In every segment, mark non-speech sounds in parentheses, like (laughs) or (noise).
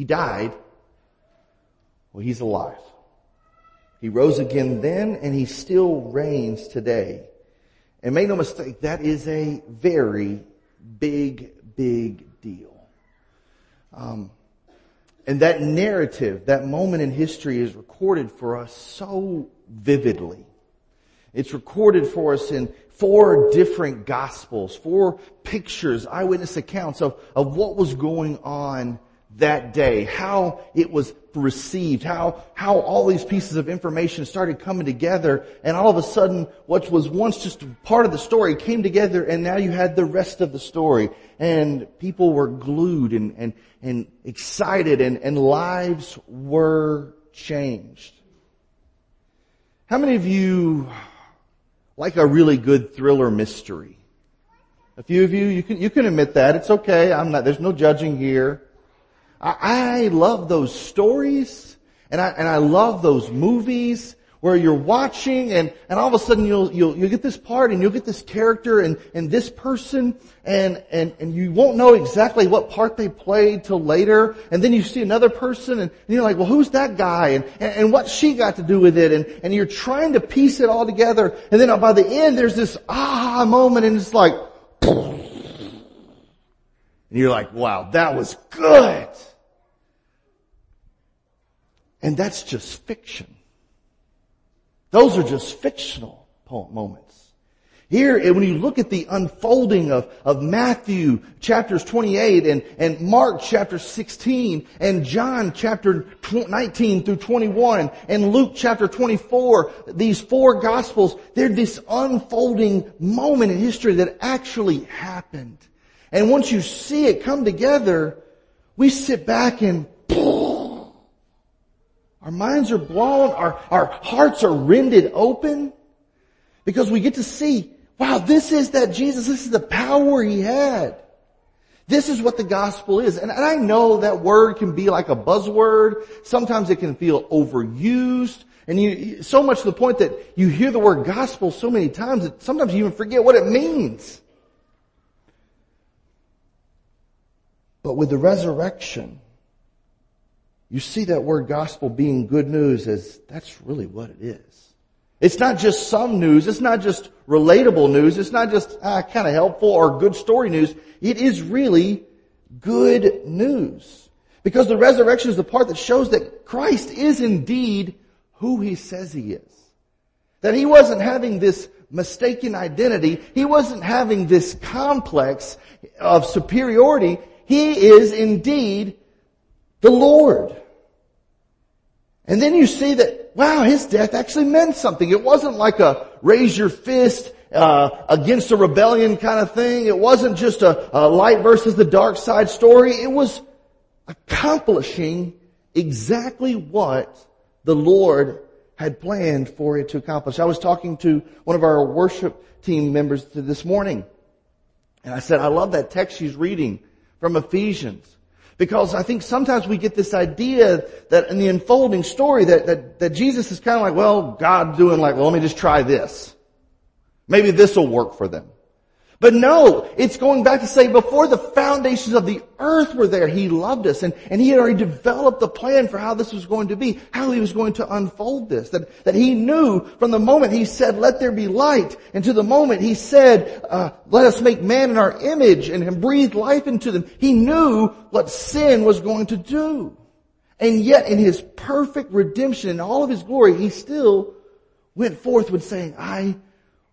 He died. Well, he's alive. He rose again then and he still reigns today. And make no mistake, that is a very big, big deal. Um, and that narrative, that moment in history is recorded for us so vividly. It's recorded for us in four different gospels, four pictures, eyewitness accounts of, of what was going on that day, how it was received, how, how all these pieces of information started coming together, and all of a sudden, what was once just part of the story came together, and now you had the rest of the story, and people were glued and, and, and excited, and, and lives were changed. How many of you like a really good thriller mystery? A few of you, you can, you can admit that. It's okay. I'm not, there's no judging here. I, I love those stories and I, and I love those movies where you're watching and, and all of a sudden you'll, you'll, you'll get this part and you'll get this character and, and this person and, and, and you won't know exactly what part they played till later. And then you see another person and, and you're like, well, who's that guy? And, and, and what she got to do with it? And, and you're trying to piece it all together. And then by the end, there's this aha moment and it's like, you're like, wow, that was good. And that's just fiction. Those are just fictional moments. Here, when you look at the unfolding of, of Matthew chapters 28 and, and Mark chapter 16 and John chapter 19 through 21 and Luke chapter 24, these four gospels, they're this unfolding moment in history that actually happened. And once you see it come together, we sit back and (sniffs) our minds are blown. Our, our hearts are rended open because we get to see, wow, this is that Jesus. This is the power he had. This is what the gospel is. And I know that word can be like a buzzword. Sometimes it can feel overused. And you, so much to the point that you hear the word gospel so many times that sometimes you even forget what it means. But with the resurrection, you see that word gospel being good news as that's really what it is. It's not just some news. It's not just relatable news. It's not just ah, kind of helpful or good story news. It is really good news. Because the resurrection is the part that shows that Christ is indeed who he says he is. That he wasn't having this mistaken identity. He wasn't having this complex of superiority. He is indeed the Lord. And then you see that, wow, his death actually meant something. It wasn't like a raise your fist uh, against a rebellion kind of thing. It wasn't just a, a light versus the dark side story. It was accomplishing exactly what the Lord had planned for it to accomplish. I was talking to one of our worship team members this morning, and I said, I love that text she's reading from Ephesians. Because I think sometimes we get this idea that in the unfolding story that, that, that Jesus is kind of like, well, God doing like, well, let me just try this. Maybe this will work for them. But no, it's going back to say before the foundations of the earth were there, He loved us and, and He had already developed the plan for how this was going to be, how He was going to unfold this. That, that He knew from the moment He said, let there be light, and to the moment He said, uh, let us make man in our image and breathe life into them. He knew what sin was going to do. And yet in His perfect redemption and all of His glory, He still went forth with saying, I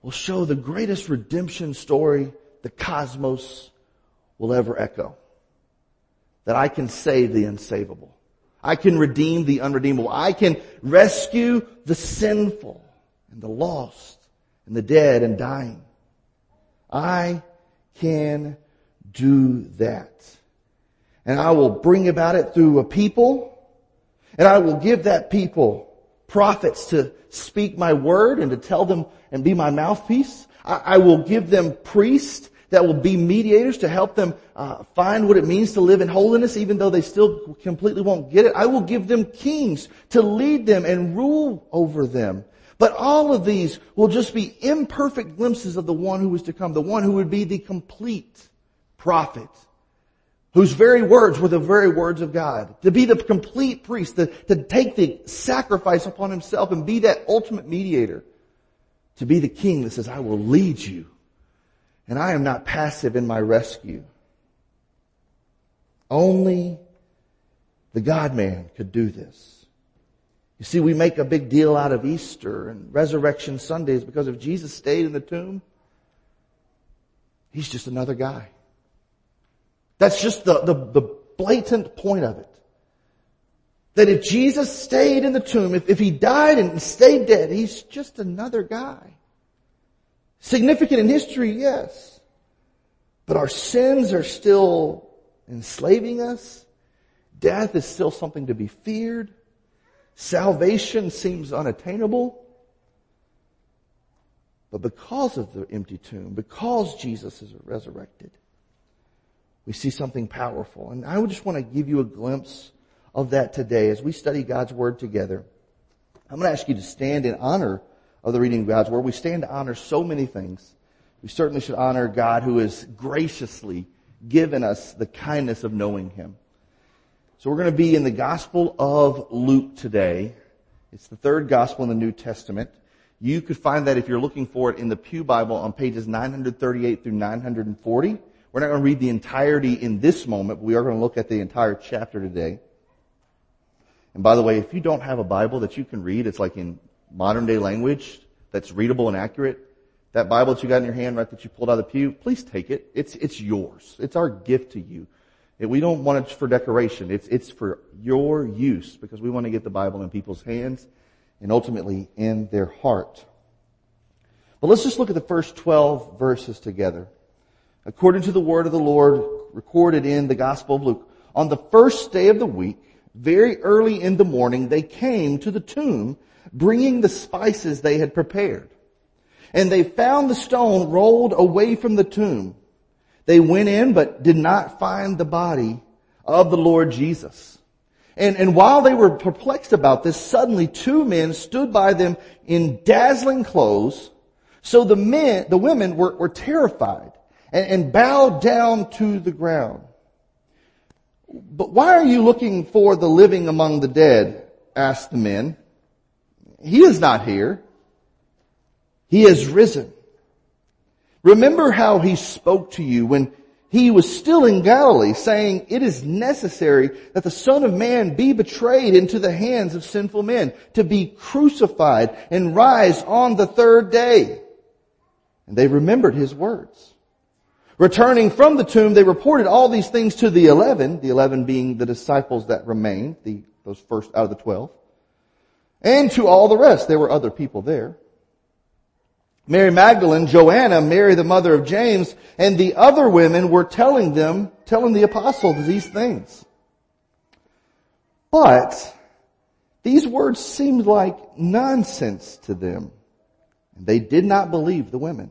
will show the greatest redemption story the cosmos will ever echo. That I can save the unsavable. I can redeem the unredeemable. I can rescue the sinful and the lost and the dead and dying. I can do that. And I will bring about it through a people and I will give that people prophets to speak my word and to tell them and be my mouthpiece. I, I will give them priests that will be mediators to help them uh, find what it means to live in holiness, even though they still completely won't get it. I will give them kings to lead them and rule over them. But all of these will just be imperfect glimpses of the one who was to come, the one who would be the complete prophet, whose very words were the very words of God, to be the complete priest, to, to take the sacrifice upon himself and be that ultimate mediator, to be the king that says, I will lead you, and I am not passive in my rescue. Only the God-man could do this. You see, we make a big deal out of Easter and Resurrection Sundays because if Jesus stayed in the tomb, he's just another guy. That's just the, the, the blatant point of it. That if Jesus stayed in the tomb, if, if he died and stayed dead, he's just another guy. Significant in history, yes. But our sins are still enslaving us. Death is still something to be feared. Salvation seems unattainable. But because of the empty tomb, because Jesus is resurrected, we see something powerful. And I would just want to give you a glimpse of that today as we study God's Word together. I'm going to ask you to stand in honor of the reading of God's Word. We stand to honor so many things. We certainly should honor God who has graciously given us the kindness of knowing Him. So we're going to be in the Gospel of Luke today. It's the third Gospel in the New Testament. You could find that if you're looking for it in the Pew Bible on pages 938 through 940. We're not going to read the entirety in this moment, but we are going to look at the entire chapter today. And by the way, if you don't have a Bible that you can read, it's like in modern day language that's readable and accurate. That Bible that you got in your hand, right, that you pulled out of the pew, please take it. It's, it's yours. It's our gift to you. We don't want it for decoration. It's, it's for your use because we want to get the Bible in people's hands and ultimately in their heart. But let's just look at the first 12 verses together according to the word of the Lord recorded in the Gospel of Luke. On the first day of the week, very early in the morning, they came to the tomb bringing the spices they had prepared. And they found the stone rolled away from the tomb. They went in but did not find the body of the Lord Jesus. And, and while they were perplexed about this, suddenly two men stood by them in dazzling clothes. So the men, the women were, were terrified and, and bowed down to the ground. But why are you looking for the living among the dead? asked the men. He is not here. He has risen. Remember how he spoke to you when he was still in Galilee saying, it is necessary that the son of man be betrayed into the hands of sinful men, to be crucified and rise on the third day. And they remembered his words. Returning from the tomb, they reported all these things to the eleven, the eleven being the disciples that remained, the, those first out of the twelve, and to all the rest. There were other people there. Mary Magdalene, Joanna, Mary the mother of James, and the other women were telling them, telling the apostles these things. But these words seemed like nonsense to them. They did not believe the women.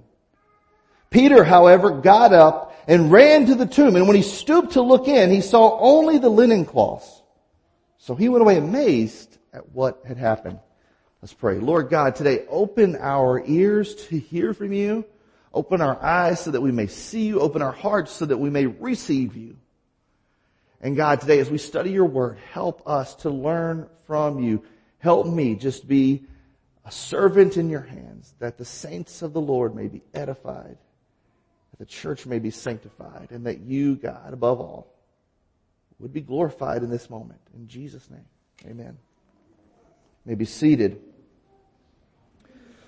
Peter, however, got up and ran to the tomb, and when he stooped to look in, he saw only the linen cloths. So he went away amazed at what had happened. Let's pray. Lord God, today open our ears to hear from you. Open our eyes so that we may see you. Open our hearts so that we may receive you. And God, today as we study your word, help us to learn from you. Help me just be a servant in your hands that the saints of the Lord may be edified the church may be sanctified, and that you, God, above all, would be glorified in this moment. In Jesus' name, amen. You may be seated.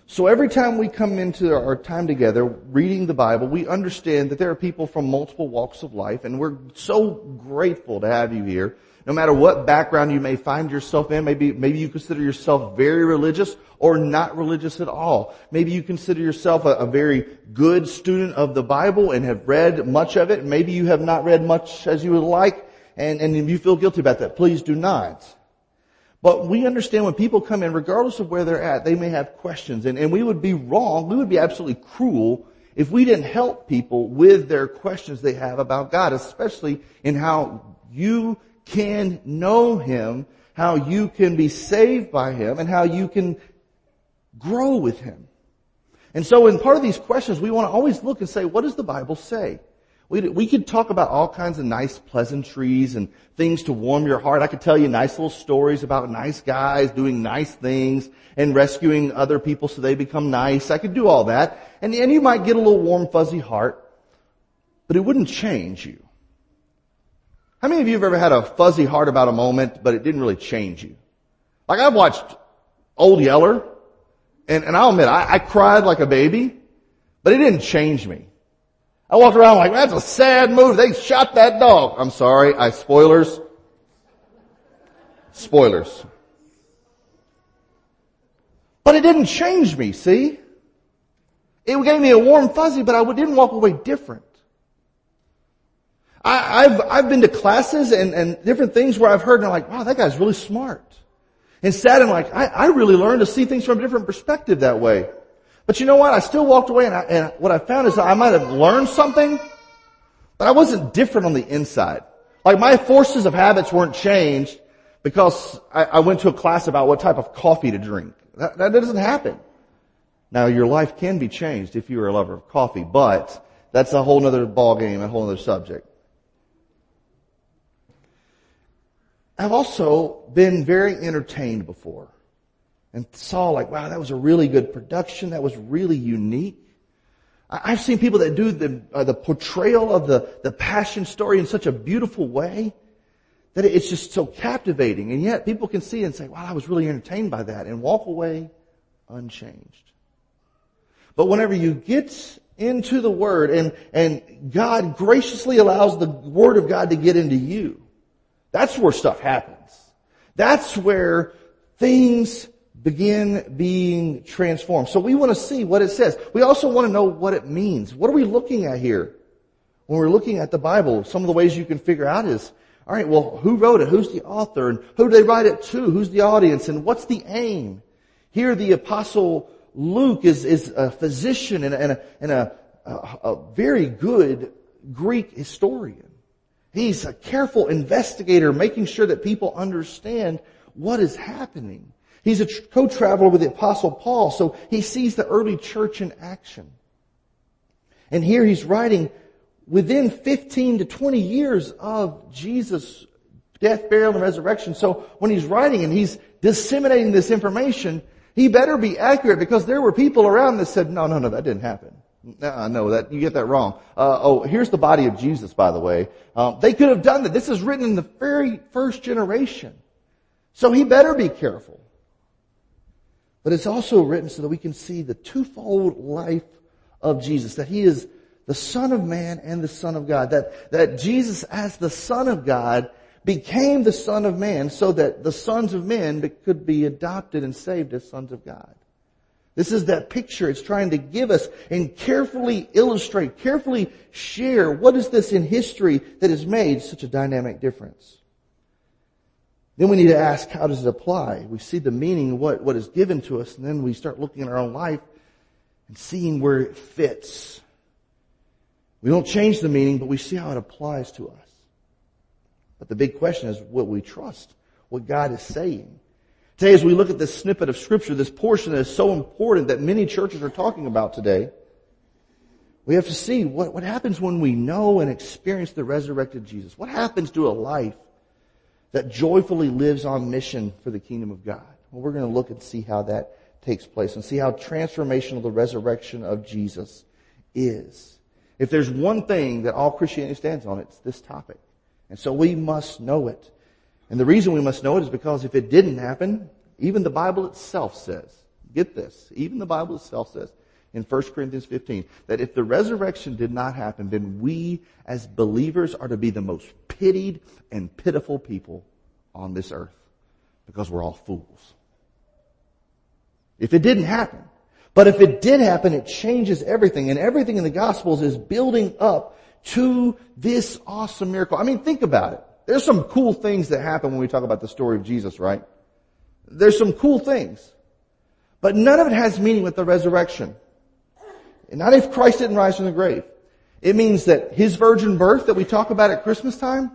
So every time we come into our time together reading the Bible, we understand that there are people from multiple walks of life, and we're so grateful to have you here no matter what background you may find yourself in, maybe, maybe you consider yourself very religious or not religious at all. Maybe you consider yourself a, a very good student of the Bible and have read much of it. Maybe you have not read much as you would like and, and you feel guilty about that. Please do not. But we understand when people come in, regardless of where they're at, they may have questions and, and we would be wrong, we would be absolutely cruel if we didn't help people with their questions they have about God, especially in how you can know Him, how you can be saved by Him, and how you can grow with Him. And so in part of these questions, we want to always look and say, what does the Bible say? We, we could talk about all kinds of nice pleasantries and things to warm your heart. I could tell you nice little stories about nice guys doing nice things and rescuing other people so they become nice. I could do all that. And, and you might get a little warm fuzzy heart, but it wouldn't change you. How many of you have ever had a fuzzy heart about a moment, but it didn't really change you? Like I've watched Old Yeller, and, and I'll admit, I, I cried like a baby, but it didn't change me. I walked around like, that's a sad movie. They shot that dog. I'm sorry. I spoilers. Spoilers. But it didn't change me, see? It gave me a warm fuzzy, but I didn't walk away different. I, have I've been to classes and, and different things where I've heard and I'm like, wow, that guy's really smart. And sat and like, I, I really learned to see things from a different perspective that way. But you know what? I still walked away and, I, and what I found is that I might have learned something, but I wasn't different on the inside. Like my forces of habits weren't changed because I, I went to a class about what type of coffee to drink. That, that doesn't happen. Now your life can be changed if you are a lover of coffee, but that's a whole other ballgame, a whole other subject. I've also been very entertained before and saw like, wow, that was a really good production. That was really unique. I've seen people that do the, uh, the portrayal of the, the passion story in such a beautiful way that it's just so captivating. And yet people can see and say, wow, I was really entertained by that and walk away unchanged. But whenever you get into the Word and, and God graciously allows the Word of God to get into you, that's where stuff happens. That's where things begin being transformed. So we want to see what it says. We also want to know what it means. What are we looking at here? When we're looking at the Bible, some of the ways you can figure out is, alright, well, who wrote it? Who's the author? And who did they write it to? Who's the audience? And what's the aim? Here the apostle Luke is, is a physician and, a, and, a, and a, a, a very good Greek historian. He's a careful investigator making sure that people understand what is happening. He's a co-traveler with the apostle Paul, so he sees the early church in action. And here he's writing within 15 to 20 years of Jesus' death, burial, and resurrection. So when he's writing and he's disseminating this information, he better be accurate because there were people around that said, no, no, no, that didn't happen. No, no, that, you get that wrong. Uh, oh, here's the body of Jesus, by the way. Um, they could have done that. This is written in the very first generation. So he better be careful. But it's also written so that we can see the twofold life of Jesus, that he is the Son of Man and the Son of God, that, that Jesus as the Son of God became the Son of Man so that the sons of men could be adopted and saved as sons of God. This is that picture it's trying to give us and carefully illustrate, carefully share what is this in history that has made such a dynamic difference. Then we need to ask, how does it apply? We see the meaning, what, what is given to us, and then we start looking at our own life and seeing where it fits. We don't change the meaning, but we see how it applies to us. But the big question is, what we trust? What God is saying? Today as we look at this snippet of scripture, this portion that is so important that many churches are talking about today, we have to see what, what happens when we know and experience the resurrected Jesus. What happens to a life that joyfully lives on mission for the kingdom of God. Well, we're going to look and see how that takes place and see how transformational the resurrection of Jesus is. If there's one thing that all Christianity stands on, it's this topic. And so we must know it. And the reason we must know it is because if it didn't happen, even the Bible itself says, get this, even the Bible itself says in 1 Corinthians 15, that if the resurrection did not happen, then we as believers are to be the most pitied and pitiful people on this earth because we're all fools. If it didn't happen, but if it did happen, it changes everything and everything in the gospels is building up to this awesome miracle. I mean, think about it. There's some cool things that happen when we talk about the story of Jesus, right? There's some cool things. But none of it has meaning with the resurrection. Not if Christ didn't rise from the grave. It means that his virgin birth that we talk about at Christmas time,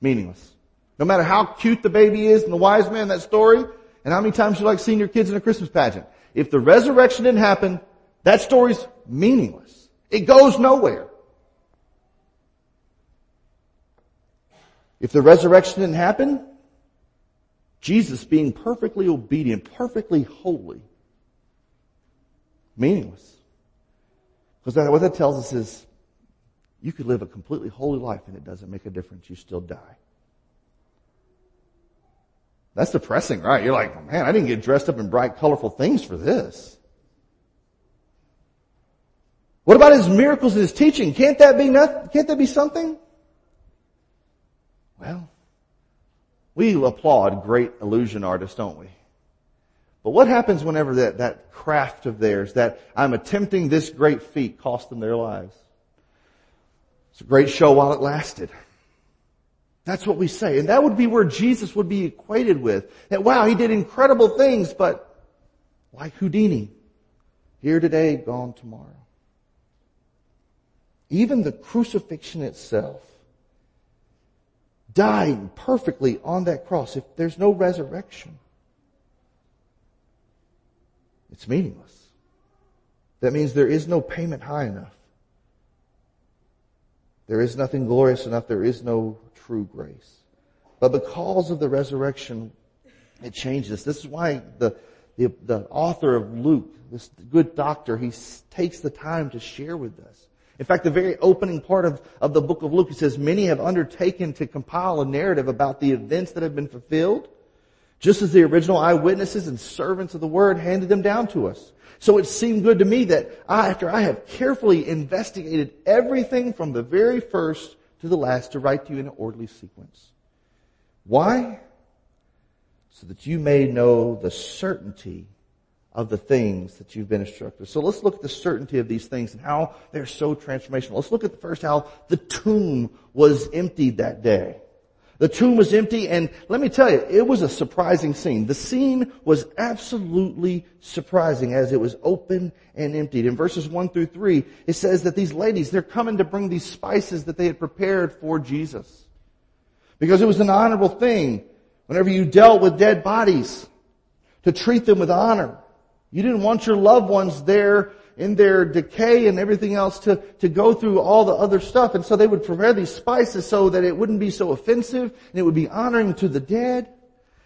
meaningless. No matter how cute the baby is and the wise man, that story, and how many times you like seeing your kids in a Christmas pageant. If the resurrection didn't happen, that story's meaningless. It goes nowhere. If the resurrection didn't happen, Jesus being perfectly obedient, perfectly holy, meaningless. Because what that tells us is you could live a completely holy life and it doesn't make a difference. You still die. That's depressing, right? You're like, man, I didn't get dressed up in bright, colorful things for this. What about his miracles and his teaching? Can't that be nothing? Can't that be something? Well, we applaud great illusion artists, don't we? But what happens whenever that, that craft of theirs, that I'm attempting this great feat, cost them their lives? It's a great show while it lasted. That's what we say. And that would be where Jesus would be equated with. That wow, he did incredible things, but like Houdini, here today, gone tomorrow. Even the crucifixion itself, dying perfectly on that cross, if there's no resurrection, it's meaningless. That means there is no payment high enough. There is nothing glorious enough. There is no true grace. But because of the resurrection, it changes. This is why the, the, the author of Luke, this good doctor, he takes the time to share with us. In fact, the very opening part of, of the book of Luke, he says, many have undertaken to compile a narrative about the events that have been fulfilled, just as the original eyewitnesses and servants of the word handed them down to us. So it seemed good to me that I, after I have carefully investigated everything from the very first to the last to write to you in an orderly sequence. Why? So that you may know the certainty of the things that you've been instructed. So let's look at the certainty of these things and how they're so transformational. Let's look at the first how the tomb was emptied that day. The tomb was empty and let me tell you, it was a surprising scene. The scene was absolutely surprising as it was open and emptied. In verses 1 through 3, it says that these ladies, they're coming to bring these spices that they had prepared for Jesus. Because it was an honorable thing whenever you dealt with dead bodies to treat them with honor. You didn't want your loved ones there in their decay and everything else to, to go through all the other stuff. And so they would prepare these spices so that it wouldn't be so offensive and it would be honoring to the dead.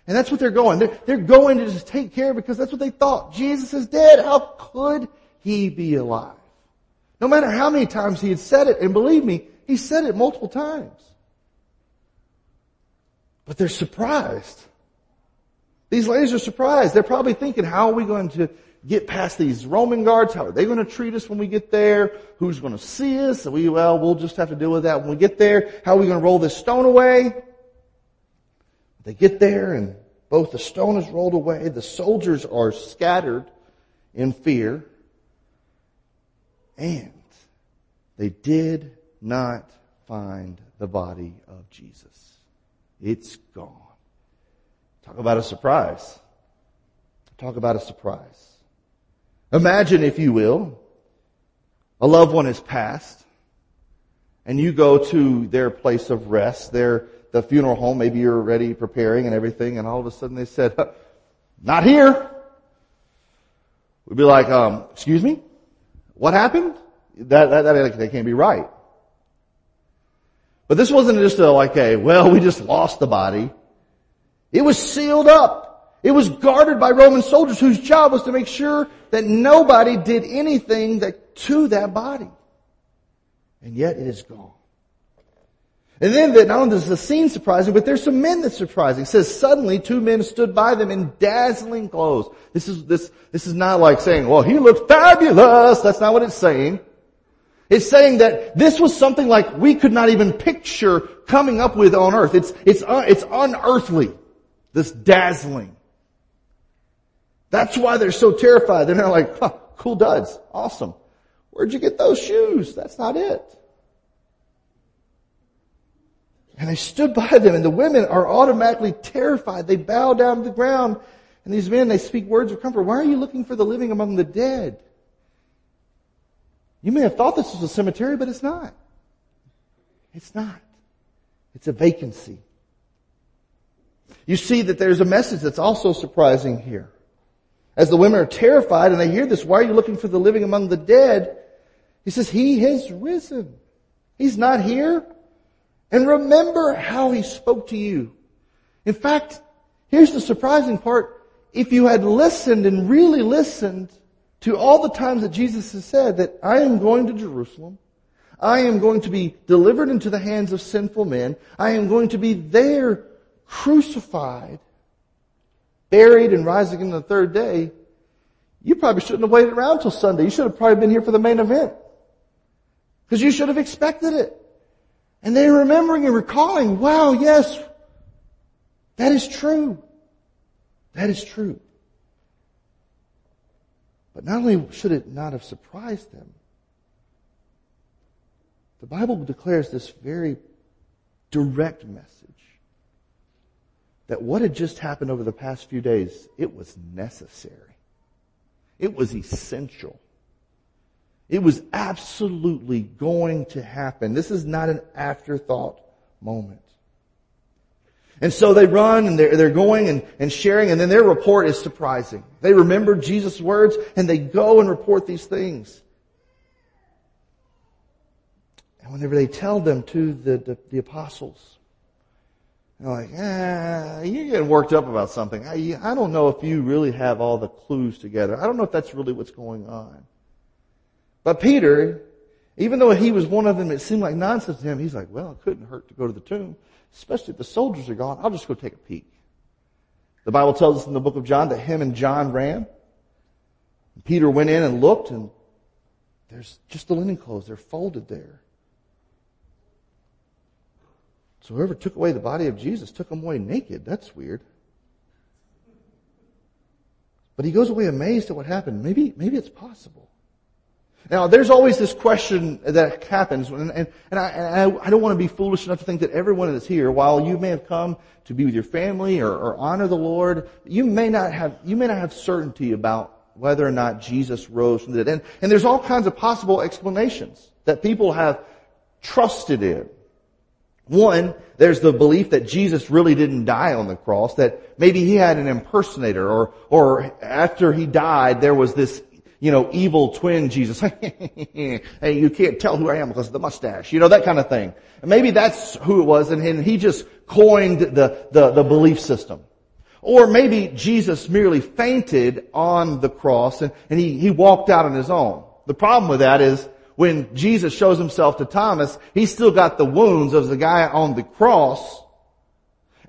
And that's what they're going. They're, they're going to just take care because that's what they thought. Jesus is dead. How could he be alive? No matter how many times he had said it, and believe me, he said it multiple times. But they're surprised. These ladies are surprised. They're probably thinking, how are we going to get past these Roman guards? How are they going to treat us when we get there? Who's going to see us? We, well, we'll just have to deal with that when we get there. How are we going to roll this stone away? They get there and both the stone is rolled away. The soldiers are scattered in fear. And they did not find the body of Jesus. It's gone. Talk about a surprise. Talk about a surprise. Imagine, if you will, a loved one has passed and you go to their place of rest, their, the funeral home, maybe you're already preparing and everything, and all of a sudden they said, not here. We'd be like, um, excuse me? What happened? That, that, that, that can't be right. But this wasn't just a, like a, well, we just lost the body. It was sealed up. It was guarded by Roman soldiers whose job was to make sure that nobody did anything that, to that body. And yet it is gone. And then that not only does the scene surprising, but there's some men that's surprising. It says suddenly two men stood by them in dazzling clothes. This is, this, this is not like saying, well, he looked fabulous. That's not what it's saying. It's saying that this was something like we could not even picture coming up with on earth. It's, it's, uh, it's unearthly. This dazzling. That's why they're so terrified. They're not like, huh, cool duds. Awesome. Where'd you get those shoes? That's not it. And they stood by them and the women are automatically terrified. They bow down to the ground and these men, they speak words of comfort. Why are you looking for the living among the dead? You may have thought this was a cemetery, but it's not. It's not. It's a vacancy. You see that there's a message that's also surprising here. As the women are terrified and they hear this, why are you looking for the living among the dead? He says, He has risen. He's not here. And remember how he spoke to you. In fact, here's the surprising part. If you had listened and really listened to all the times that Jesus has said that I am going to Jerusalem, I am going to be delivered into the hands of sinful men, I am going to be there crucified, buried and rising on the third day, you probably shouldn't have waited around till Sunday. You should have probably been here for the main event. Because you should have expected it. And they're remembering and recalling, wow, yes, that is true. That is true. But not only should it not have surprised them, the Bible declares this very direct message that what had just happened over the past few days, it was necessary. It was essential. It was absolutely going to happen. This is not an afterthought moment. And so they run and they're, they're going and, and sharing and then their report is surprising. They remember Jesus' words and they go and report these things. And whenever they tell them to the, the, the apostles, they're like, ah, you're getting worked up about something. I, I don't know if you really have all the clues together. I don't know if that's really what's going on. But Peter, even though he was one of them, it seemed like nonsense to him. He's like, well, it couldn't hurt to go to the tomb, especially if the soldiers are gone. I'll just go take a peek. The Bible tells us in the book of John that him and John ran. Peter went in and looked and there's just the linen clothes. They're folded there. So whoever took away the body of Jesus took him away naked. That's weird. But he goes away amazed at what happened. Maybe, maybe it's possible. Now, there's always this question that happens, and, and, and, I, I, don't want to be foolish enough to think that everyone that's here, while you may have come to be with your family or, or honor the Lord, you may not have, you may not have certainty about whether or not Jesus rose from the dead. And, and there's all kinds of possible explanations that people have trusted in. One, there's the belief that Jesus really didn't die on the cross, that maybe he had an impersonator or, or after he died, there was this, you know, evil twin Jesus. (laughs) hey, you can't tell who I am because of the mustache, you know, that kind of thing. And maybe that's who it was and, and he just coined the, the, the belief system. Or maybe Jesus merely fainted on the cross and, and he, he walked out on his own. The problem with that is when Jesus shows himself to Thomas, he's still got the wounds of the guy on the cross.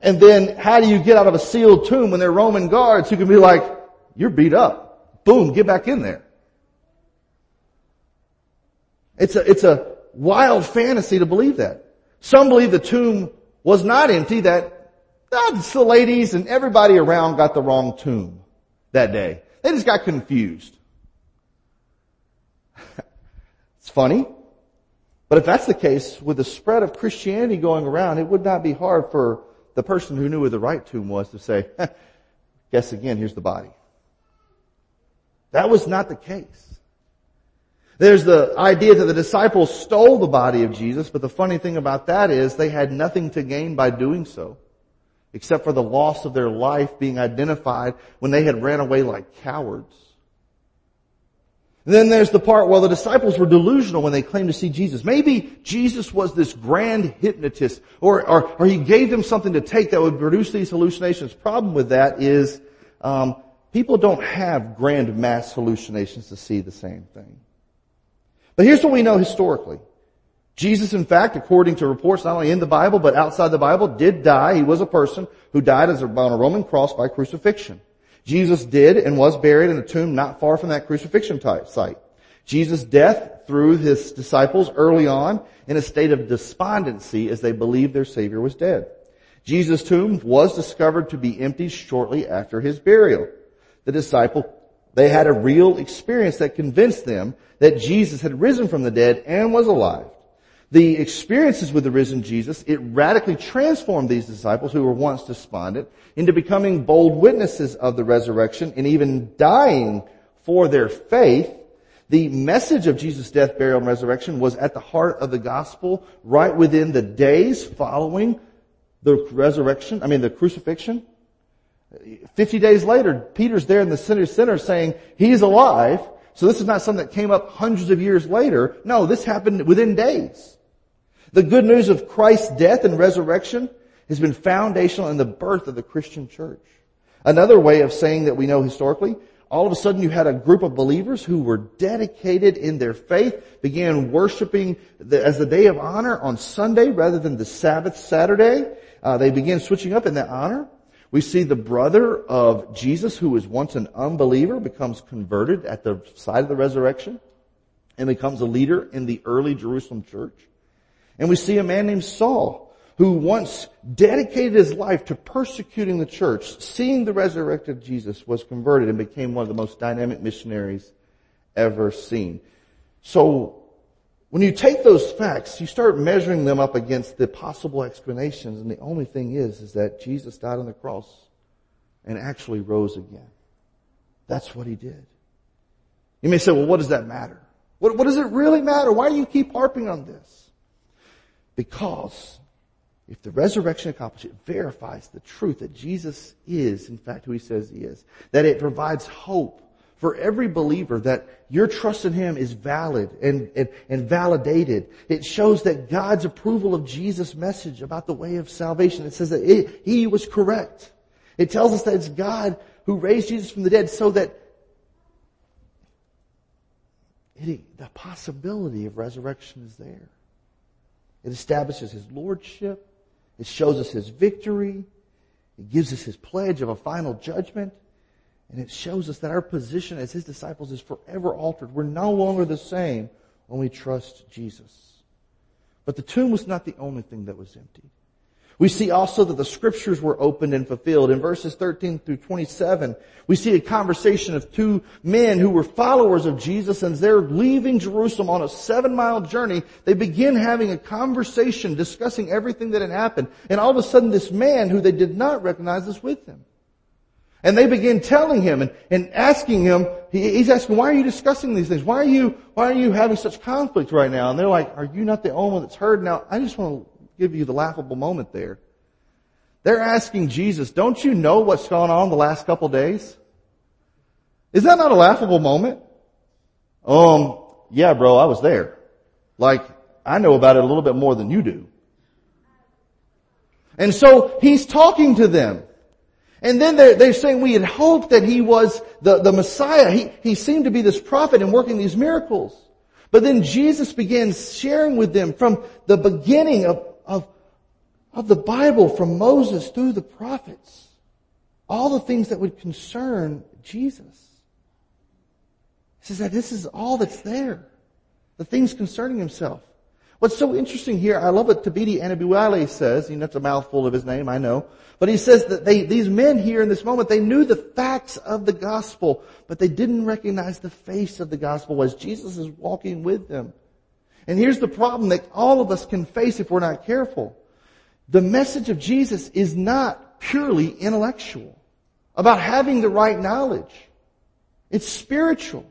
And then how do you get out of a sealed tomb when there are Roman guards who can be like, you're beat up. Boom, get back in there. It's a, it's a wild fantasy to believe that. Some believe the tomb was not empty, that that's the ladies and everybody around got the wrong tomb that day. They just got confused. Funny. But if that's the case, with the spread of Christianity going around, it would not be hard for the person who knew where the right tomb was to say, (laughs) guess again, here's the body. That was not the case. There's the idea that the disciples stole the body of Jesus, but the funny thing about that is they had nothing to gain by doing so, except for the loss of their life being identified when they had ran away like cowards. Then there's the part, well, the disciples were delusional when they claimed to see Jesus. Maybe Jesus was this grand hypnotist, or, or, or he gave them something to take that would produce these hallucinations. Problem with that is, um, people don't have grand mass hallucinations to see the same thing. But here's what we know historically. Jesus, in fact, according to reports not only in the Bible, but outside the Bible, did die. He was a person who died as a, on a Roman cross by crucifixion. Jesus did and was buried in a tomb not far from that crucifixion site. Jesus' death threw his disciples early on in a state of despondency as they believed their Savior was dead. Jesus' tomb was discovered to be empty shortly after his burial. The disciple, they had a real experience that convinced them that Jesus had risen from the dead and was alive the experiences with the risen Jesus, it radically transformed these disciples who were once despondent into becoming bold witnesses of the resurrection and even dying for their faith. The message of Jesus' death, burial, and resurrection was at the heart of the gospel right within the days following the resurrection, I mean the crucifixion. Fifty days later, Peter's there in the center center saying, He's alive. So this is not something that came up hundreds of years later. No, this happened within days. The good news of Christ's death and resurrection has been foundational in the birth of the Christian church. Another way of saying that we know historically, all of a sudden you had a group of believers who were dedicated in their faith, began worshiping the, as the day of honor on Sunday rather than the Sabbath Saturday. Uh, they began switching up in that honor. We see the brother of Jesus, who was once an unbeliever, becomes converted at the side of the resurrection and becomes a leader in the early Jerusalem church. And we see a man named Saul, who once dedicated his life to persecuting the church, seeing the resurrected Jesus, was converted and became one of the most dynamic missionaries ever seen. So, when you take those facts, you start measuring them up against the possible explanations, and the only thing is, is that Jesus died on the cross and actually rose again. That's what he did. You may say, well, what does that matter? What, what does it really matter? Why do you keep harping on this? Because if the resurrection accomplishes it, verifies the truth that Jesus is, in fact, who he says he is. That it provides hope for every believer that your trust in him is valid and, and, and validated. It shows that God's approval of Jesus' message about the way of salvation. It says that it, he was correct. It tells us that it's God who raised Jesus from the dead so that it, the possibility of resurrection is there. It establishes his lordship. It shows us his victory. It gives us his pledge of a final judgment. And it shows us that our position as his disciples is forever altered. We're no longer the same when we trust Jesus. But the tomb was not the only thing that was emptied. We see also that the scriptures were opened and fulfilled. In verses 13 through 27, we see a conversation of two men who were followers of Jesus and they're leaving Jerusalem on a seven mile journey. They begin having a conversation discussing everything that had happened. And all of a sudden this man who they did not recognize is with them. And they begin telling him and, and asking him, he, he's asking, why are you discussing these things? Why are you, why are you having such conflict right now? And they're like, are you not the only one that's heard? Now, I just want to give you the laughable moment there. They're asking Jesus, don't you know what's gone on the last couple days? Is that not a laughable moment? Um, yeah, bro, I was there. Like, I know about it a little bit more than you do. And so he's talking to them. And then they're, they're saying we had hoped that he was the, the Messiah. He, he seemed to be this prophet and working these miracles. But then Jesus begins sharing with them from the beginning of of, of the Bible from Moses through the prophets. All the things that would concern Jesus. He says that this is all that's there. The things concerning himself. What's so interesting here, I love what Thabiti Anyabwile says, and that's a mouthful of his name, I know. But he says that they, these men here in this moment, they knew the facts of the gospel, but they didn't recognize the face of the gospel as Jesus is walking with them. And here's the problem that all of us can face if we're not careful. The message of Jesus is not purely intellectual about having the right knowledge. It's spiritual.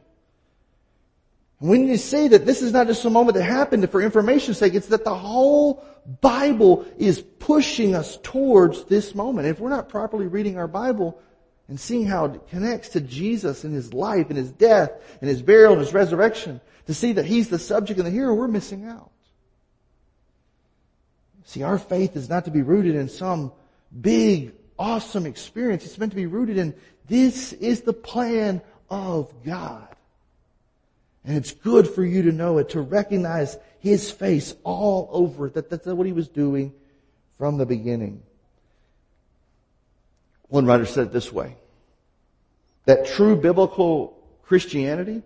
When you say that this is not just a moment that happened for information's sake, it's that the whole Bible is pushing us towards this moment. If we're not properly reading our Bible and seeing how it connects to Jesus and His life and His death and His burial and His resurrection, to see that He's the subject and the hero, we're missing out. See, our faith is not to be rooted in some big, awesome experience. It's meant to be rooted in this is the plan of God. And it's good for you to know it, to recognize His face all over it, that that's what He was doing from the beginning. One writer said it this way, that true biblical Christianity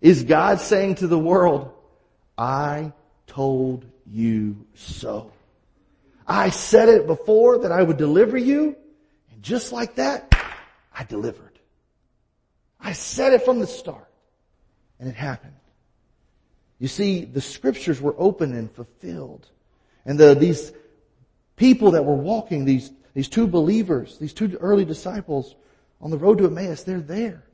is God saying to the world, I told you so. I said it before that I would deliver you, and just like that, I delivered. I said it from the start, and it happened. You see, the scriptures were open and fulfilled. And the, these people that were walking, these, these two believers, these two early disciples on the road to Emmaus, they're there.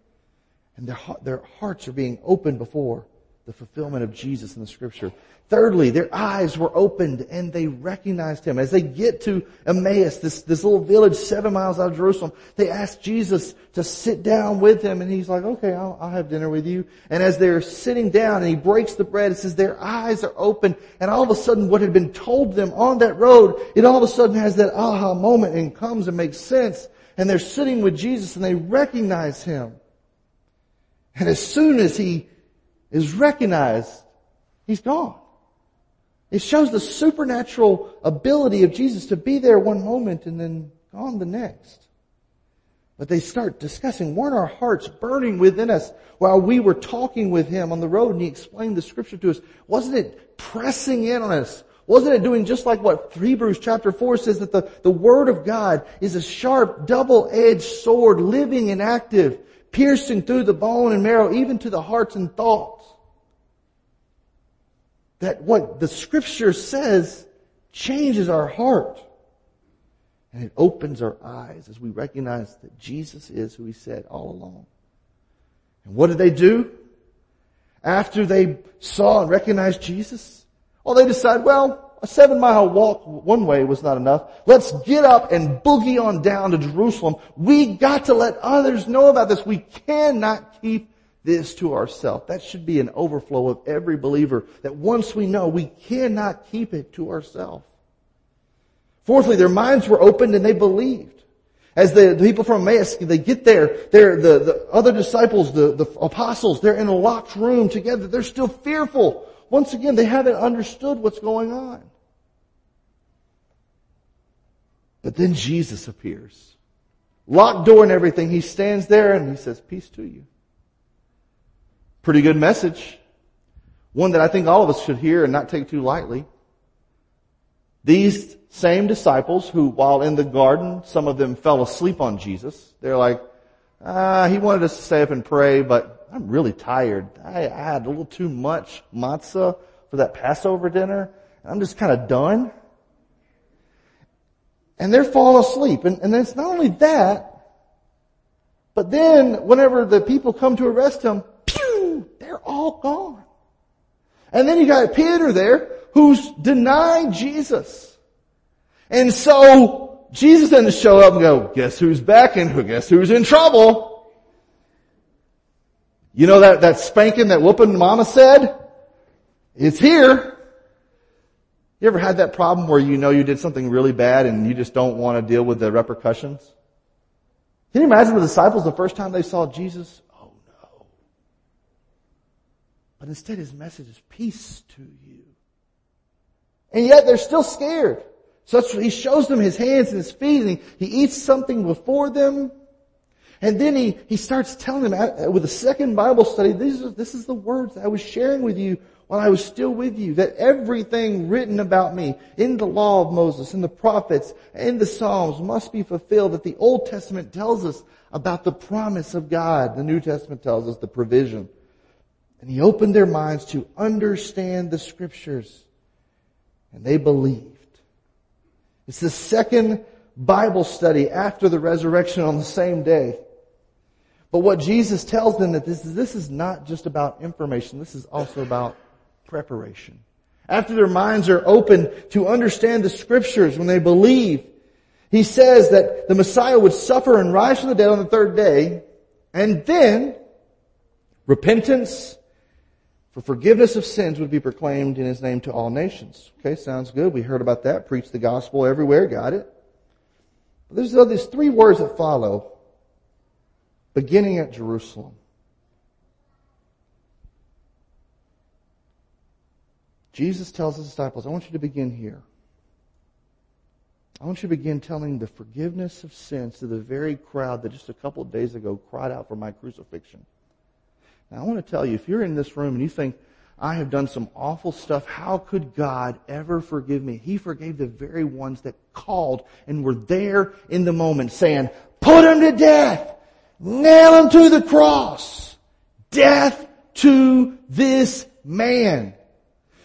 And their, their hearts are being opened before the fulfillment of Jesus in the scripture. Thirdly, their eyes were opened and they recognized him. As they get to Emmaus, this, this little village seven miles out of Jerusalem, they ask Jesus to sit down with them and he's like, okay, I'll, I'll have dinner with you. And as they're sitting down and he breaks the bread, it says their eyes are open and all of a sudden what had been told them on that road, it all of a sudden has that aha moment and comes and makes sense. And they're sitting with Jesus and they recognize him. And as soon as he is recognized, he's gone. It shows the supernatural ability of Jesus to be there one moment and then gone the next. But they start discussing, weren't our hearts burning within us while we were talking with him on the road and he explained the scripture to us? Wasn't it pressing in on us? Wasn't it doing just like what Hebrews chapter 4 says that the, the word of God is a sharp, double-edged sword, living and active, piercing through the bone and marrow, even to the hearts and thoughts? that what the scripture says changes our heart. And it opens our eyes as we recognize that Jesus is who he said all along. And what did they do? After they saw and recognized Jesus? Well, they decided, well, a seven mile walk one way was not enough. Let's get up and boogie on down to Jerusalem. We got to let others know about this. We cannot keep this to ourselves. That should be an overflow of every believer that once we know, we cannot keep it to ourselves. Fourthly, their minds were opened and they believed. As the, the people from Emmaus, they get there, they're, the, the other disciples, the, the apostles, they're in a locked room together. They're still fearful. Once again, they haven't understood what's going on. But then Jesus appears. Locked door and everything. He stands there and he says, peace to you. Pretty good message. One that I think all of us should hear and not take too lightly. These same disciples who, while in the garden, some of them fell asleep on Jesus. They're like, ah, he wanted us to stay up and pray, but I'm really tired. I, I had a little too much matzah for that Passover dinner. I'm just kind of done. And they're falling asleep. And, and it's not only that, but then whenever the people come to arrest him, pew, they're all gone. And then you got Peter there who's denied Jesus. And so Jesus doesn't show up and go, guess who's back and who guess who's in trouble? You know that, that spanking that whooping mama said? It's here. You ever had that problem where you know you did something really bad and you just don't want to deal with the repercussions? Can you imagine the disciples the first time they saw Jesus? Oh no. But instead his message is peace to you. And yet they're still scared. So he shows them his hands and his feet and he, he eats something before them. And then he, he starts telling them with a second Bible study, this is, this is the words I was sharing with you while I was still with you, that everything written about me in the law of Moses, in the prophets, in the Psalms must be fulfilled, that the Old Testament tells us about the promise of God. The New Testament tells us the provision. And he opened their minds to understand the scriptures. And they believed. It's the second Bible study after the resurrection on the same day. But what Jesus tells them that this is, this is not just about information. This is also about preparation. After their minds are open to understand the scriptures when they believe, he says that the Messiah would suffer and rise from the dead on the third day, and then repentance for forgiveness of sins would be proclaimed in his name to all nations. Okay, sounds good. We heard about that. Preach the gospel everywhere. Got it. But there's these three words that follow, beginning at Jerusalem. Jesus tells his disciples, I want you to begin here. I want you to begin telling the forgiveness of sins to the very crowd that just a couple of days ago cried out for my crucifixion. Now I want to tell you, if you're in this room and you think, I have done some awful stuff. How could God ever forgive me? He forgave the very ones that called and were there in the moment saying, put him to death! Nail him to the cross! Death to this man!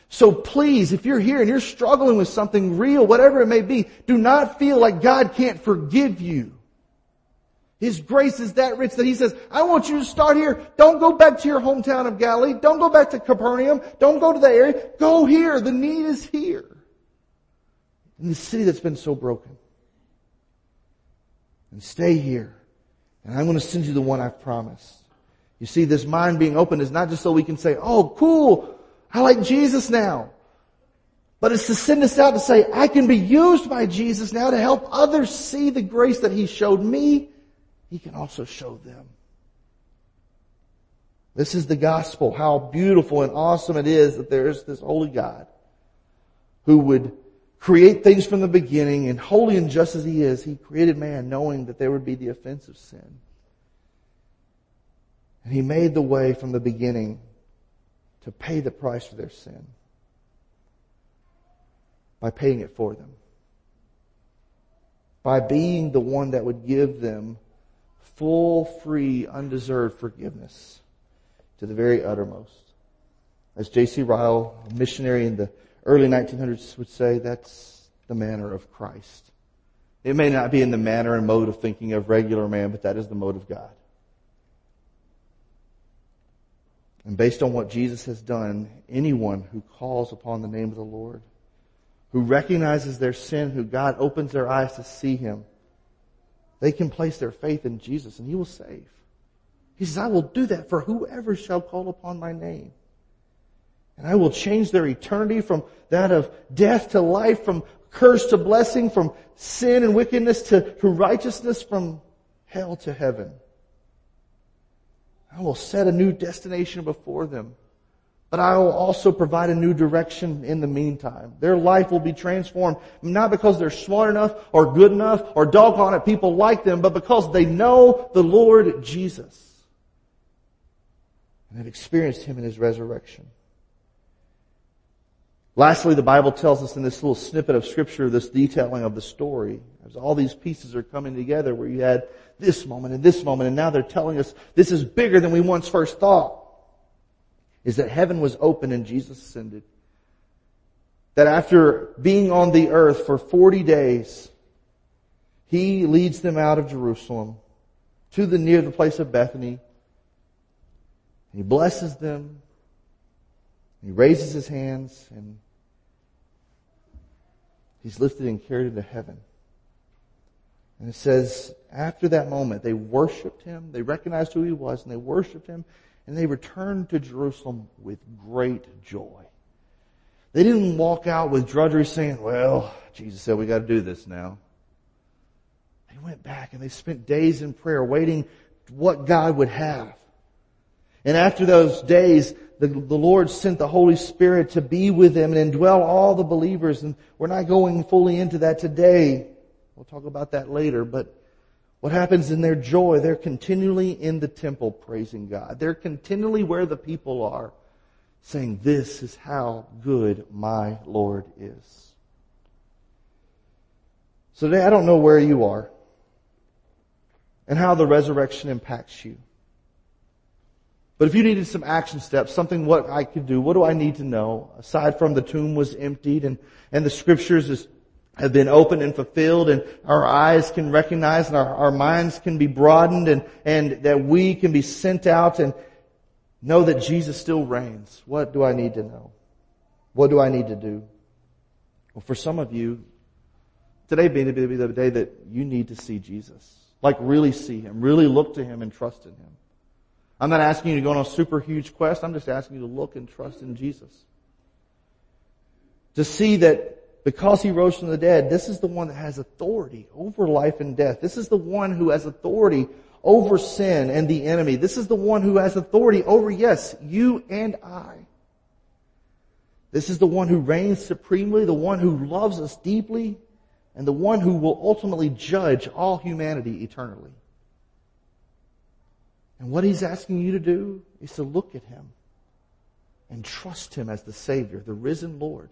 So please, if you're here and you're struggling with something real, whatever it may be, do not feel like God can't forgive you. His grace is that rich that He says, I want you to start here. Don't go back to your hometown of Galilee. Don't go back to Capernaum. Don't go to the area. Go here. The need is here. In the city that's been so broken. And stay here. And I'm going to send you the one I've promised. You see, this mind being open is not just so we can say, oh, cool. I like Jesus now. But it's to send us out to say, I can be used by Jesus now to help others see the grace that He showed me he can also show them. This is the gospel, how beautiful and awesome it is that there is this holy God who would create things from the beginning and holy and just as he is, he created man knowing that there would be the offense of sin. And he made the way from the beginning to pay the price for their sin by paying it for them. By being the one that would give them full, free, undeserved forgiveness to the very uttermost. As J.C. Ryle, a missionary in the early 1900s would say, that's the manner of Christ. It may not be in the manner and mode of thinking of regular man, but that is the mode of God. And based on what Jesus has done, anyone who calls upon the name of the Lord, who recognizes their sin, who God opens their eyes to see Him, they can place their faith in Jesus and He will save. He says, I will do that for whoever shall call upon my name. And I will change their eternity from that of death to life, from curse to blessing, from sin and wickedness to, to righteousness, from hell to heaven. I will set a new destination before them. But I will also provide a new direction in the meantime. Their life will be transformed, not because they're smart enough or good enough or doggone it, people like them, but because they know the Lord Jesus and have experienced Him in His resurrection. Lastly, the Bible tells us in this little snippet of scripture, this detailing of the story, as all these pieces are coming together where you had this moment and this moment, and now they're telling us this is bigger than we once first thought is that heaven was open and Jesus ascended. That after being on the earth for 40 days, he leads them out of Jerusalem to the near the place of Bethany. He blesses them. He raises his hands and he's lifted and carried into heaven. And it says, after that moment, they worshiped him, they recognized who he was, and they worshiped him, and they returned to Jerusalem with great joy. They didn't walk out with drudgery saying, well, Jesus said we got to do this now. They went back and they spent days in prayer waiting what God would have. And after those days, the, the Lord sent the Holy Spirit to be with them and indwell all the believers. And we're not going fully into that today. We'll talk about that later, but what happens in their joy? They're continually in the temple praising God. They're continually where the people are saying, this is how good my Lord is. So today I don't know where you are and how the resurrection impacts you. But if you needed some action steps, something what I could do, what do I need to know? Aside from the tomb was emptied and, and the scriptures is have been opened and fulfilled and our eyes can recognize and our, our minds can be broadened and, and that we can be sent out and know that Jesus still reigns. What do I need to know? What do I need to do? Well, for some of you, today being the day that you need to see Jesus. Like really see Him, really look to Him and trust in Him. I'm not asking you to go on a super huge quest. I'm just asking you to look and trust in Jesus. To see that because he rose from the dead, this is the one that has authority over life and death. This is the one who has authority over sin and the enemy. This is the one who has authority over, yes, you and I. This is the one who reigns supremely, the one who loves us deeply, and the one who will ultimately judge all humanity eternally. And what he's asking you to do is to look at him and trust him as the Savior, the risen Lord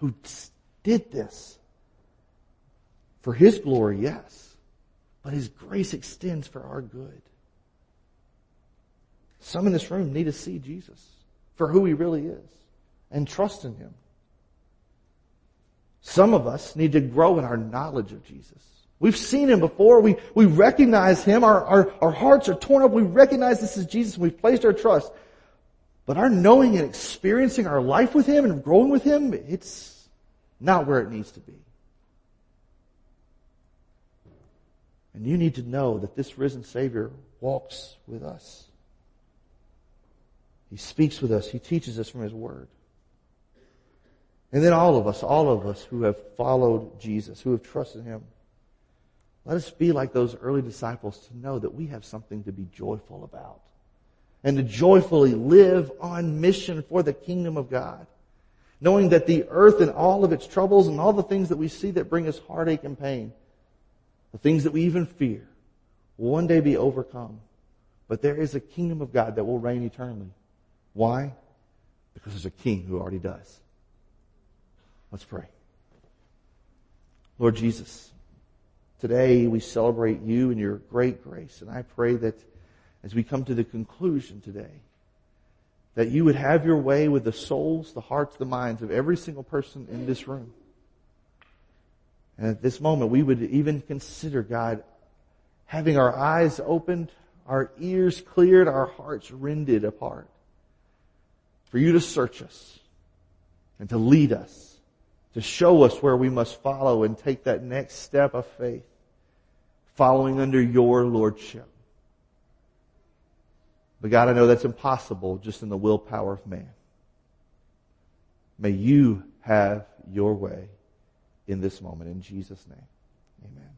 who did this. For His glory, yes. But His grace extends for our good. Some in this room need to see Jesus for who He really is and trust in Him. Some of us need to grow in our knowledge of Jesus We've seen him before. We, we recognize him. Our, our, our hearts are torn up. We recognize this is Jesus. We've placed our trust. But our knowing and experiencing our life with him and growing with him, it's not where it needs to be. And you need to know that this risen Savior walks with us. He speaks with us. He teaches us from His Word. And then all of us, all of us who have followed Jesus, who have trusted Him, let us be like those early disciples to know that we have something to be joyful about and to joyfully live on mission for the kingdom of God. Knowing that the earth and all of its troubles and all the things that we see that bring us heartache and pain, the things that we even fear, will one day be overcome. But there is a kingdom of God that will reign eternally. Why? Because there's a king who already does. Let's pray. Lord Jesus, today we celebrate you and your great grace. And I pray that as we come to the conclusion today, that you would have your way with the souls, the hearts, the minds of every single person in this room. And at this moment, we would even consider, God, having our eyes opened, our ears cleared, our hearts rended apart. For you to search us and to lead us, to show us where we must follow and take that next step of faith, following under your lordship. But God, I know that's impossible just in the willpower of man. May you have your way in this moment. In Jesus' name, amen.